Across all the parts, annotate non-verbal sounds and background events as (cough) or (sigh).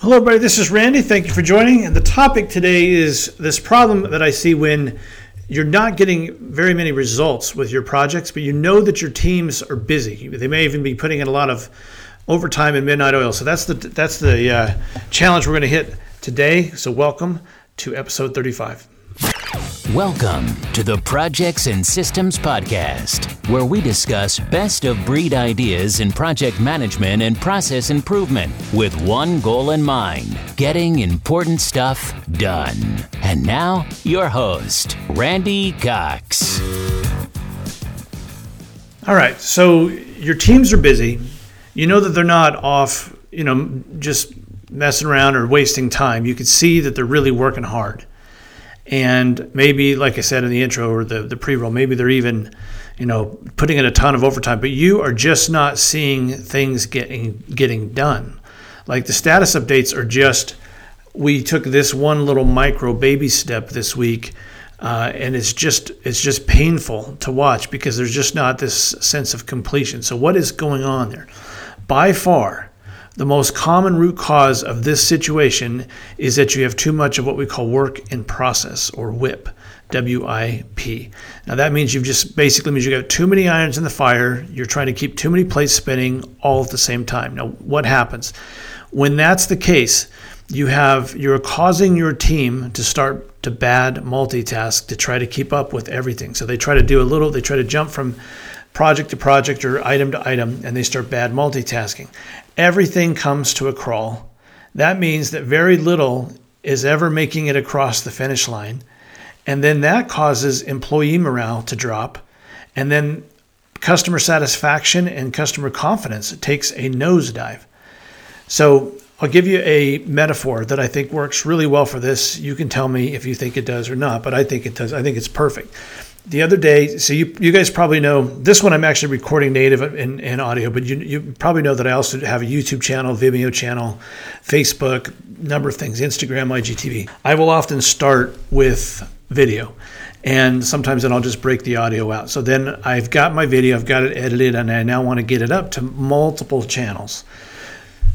Hello, everybody. This is Randy. Thank you for joining. And the topic today is this problem that I see when you're not getting very many results with your projects, but you know that your teams are busy. They may even be putting in a lot of overtime and midnight oil. So that's the that's the uh, challenge we're going to hit today. So welcome to episode 35. Welcome to the Projects and Systems Podcast, where we discuss best of breed ideas in project management and process improvement with one goal in mind getting important stuff done. And now, your host, Randy Cox. All right, so your teams are busy. You know that they're not off, you know, just messing around or wasting time. You can see that they're really working hard and maybe like i said in the intro or the, the pre-roll maybe they're even you know putting in a ton of overtime but you are just not seeing things getting getting done. Like the status updates are just we took this one little micro baby step this week uh, and it's just it's just painful to watch because there's just not this sense of completion. So what is going on there? By far the most common root cause of this situation is that you have too much of what we call work in process or WIP. WIP. Now that means you've just basically means you've got too many irons in the fire. You're trying to keep too many plates spinning all at the same time. Now what happens when that's the case? You have you're causing your team to start to bad multitask to try to keep up with everything. So they try to do a little. They try to jump from project to project or item to item, and they start bad multitasking everything comes to a crawl. That means that very little is ever making it across the finish line. And then that causes employee morale to drop. And then customer satisfaction and customer confidence takes a nosedive. So I'll give you a metaphor that I think works really well for this. You can tell me if you think it does or not, but I think it does. I think it's perfect the other day, so you, you guys probably know this one I'm actually recording native in, audio, but you, you probably know that I also have a YouTube channel, Vimeo channel, Facebook, number of things, Instagram, IGTV. I will often start with video and sometimes then I'll just break the audio out. So then I've got my video, I've got it edited, and I now want to get it up to multiple channels.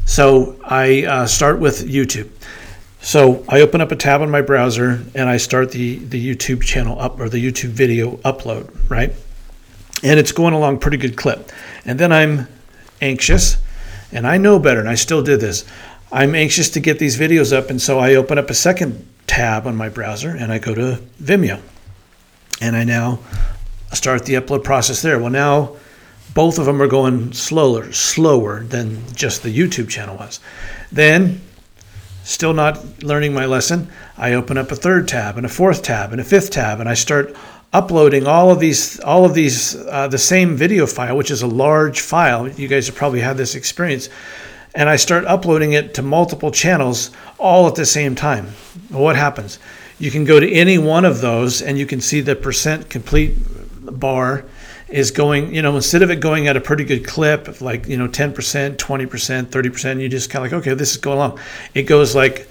So I uh, start with YouTube. So I open up a tab on my browser and I start the, the YouTube channel up or the YouTube video upload, right? And it's going along pretty good clip. And then I'm anxious, and I know better, and I still did this. I'm anxious to get these videos up, and so I open up a second tab on my browser and I go to Vimeo. And I now start the upload process there. Well, now both of them are going slower, slower than just the YouTube channel was. Then still not learning my lesson, I open up a third tab and a fourth tab and a fifth tab, and I start uploading all of these, all of these, uh, the same video file, which is a large file. You guys have probably had this experience, and I start uploading it to multiple channels all at the same time. what happens? You can go to any one of those, and you can see the percent complete bar is going, you know, instead of it going at a pretty good clip of like, you know, 10%, 20%, 30%, you just kind of like, okay, this is going along. It goes like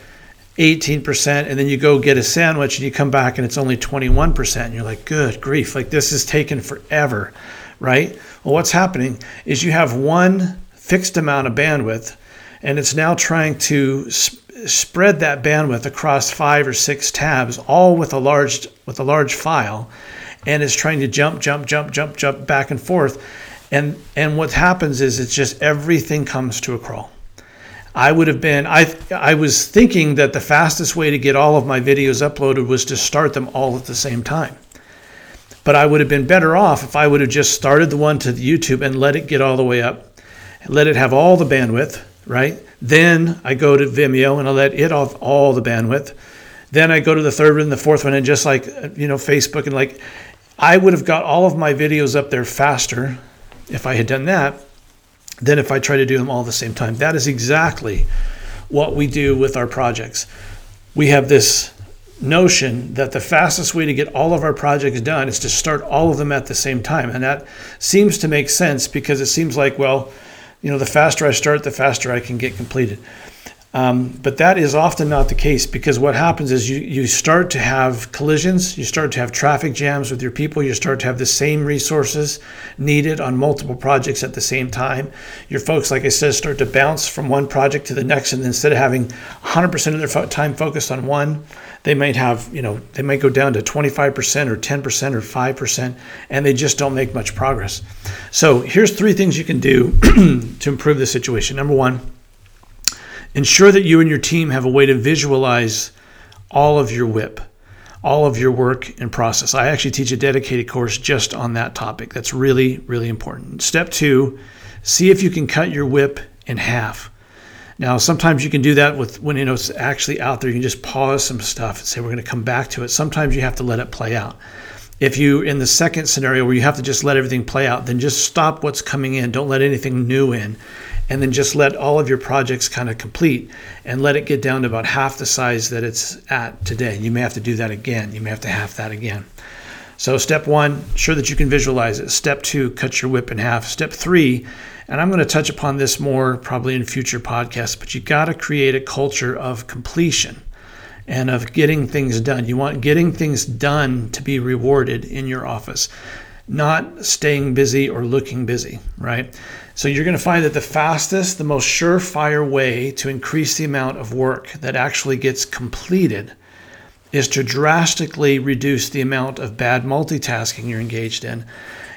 18%, and then you go get a sandwich and you come back and it's only 21%. And you're like, good grief, like this is taking forever, right? Well, what's happening is you have one fixed amount of bandwidth and it's now trying to sp- spread that bandwidth across five or six tabs all with a large with a large file and is trying to jump, jump, jump, jump, jump back and forth. And and what happens is it's just everything comes to a crawl. I would have been I I was thinking that the fastest way to get all of my videos uploaded was to start them all at the same time. But I would have been better off if I would have just started the one to YouTube and let it get all the way up, let it have all the bandwidth, right? Then I go to Vimeo and I let it off all the bandwidth. Then I go to the third one the fourth one and just like you know Facebook and like I would have got all of my videos up there faster if I had done that than if I try to do them all at the same time. That is exactly what we do with our projects. We have this notion that the fastest way to get all of our projects done is to start all of them at the same time. And that seems to make sense because it seems like, well, you know, the faster I start, the faster I can get completed. Um, but that is often not the case because what happens is you, you start to have collisions, you start to have traffic jams with your people, you start to have the same resources needed on multiple projects at the same time. Your folks, like I said, start to bounce from one project to the next, and instead of having 100% of their fo- time focused on one, they might have, you know, they might go down to 25% or 10% or 5%, and they just don't make much progress. So here's three things you can do (clears throat) to improve the situation. Number one, Ensure that you and your team have a way to visualize all of your WIP, all of your work and process. I actually teach a dedicated course just on that topic. That's really, really important. Step two, see if you can cut your WIP in half. Now, sometimes you can do that with when you know it's actually out there. You can just pause some stuff and say we're going to come back to it. Sometimes you have to let it play out. If you in the second scenario where you have to just let everything play out, then just stop what's coming in. Don't let anything new in and then just let all of your projects kind of complete and let it get down to about half the size that it's at today. You may have to do that again. You may have to half that again. So, step one, sure that you can visualize it. Step two, cut your WIP in half. Step three, and I'm going to touch upon this more probably in future podcasts, but you got to create a culture of completion and of getting things done. You want getting things done to be rewarded in your office, not staying busy or looking busy, right? So you're going to find that the fastest, the most surefire way to increase the amount of work that actually gets completed is to drastically reduce the amount of bad multitasking you're engaged in.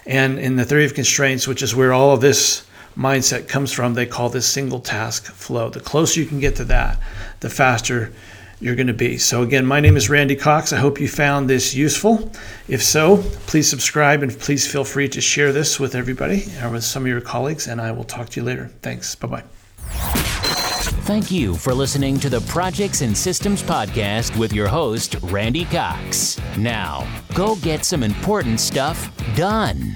And in the theory of constraints, which is where all of this mindset comes from, they call this single task flow. The closer you can get to that, the faster you're going to be. So, again, my name is Randy Cox. I hope you found this useful. If so, please subscribe and please feel free to share this with everybody or with some of your colleagues, and I will talk to you later. Thanks. Bye bye. Thank you for listening to the Projects and Systems Podcast with your host, Randy Cox. Now, go get some important stuff done.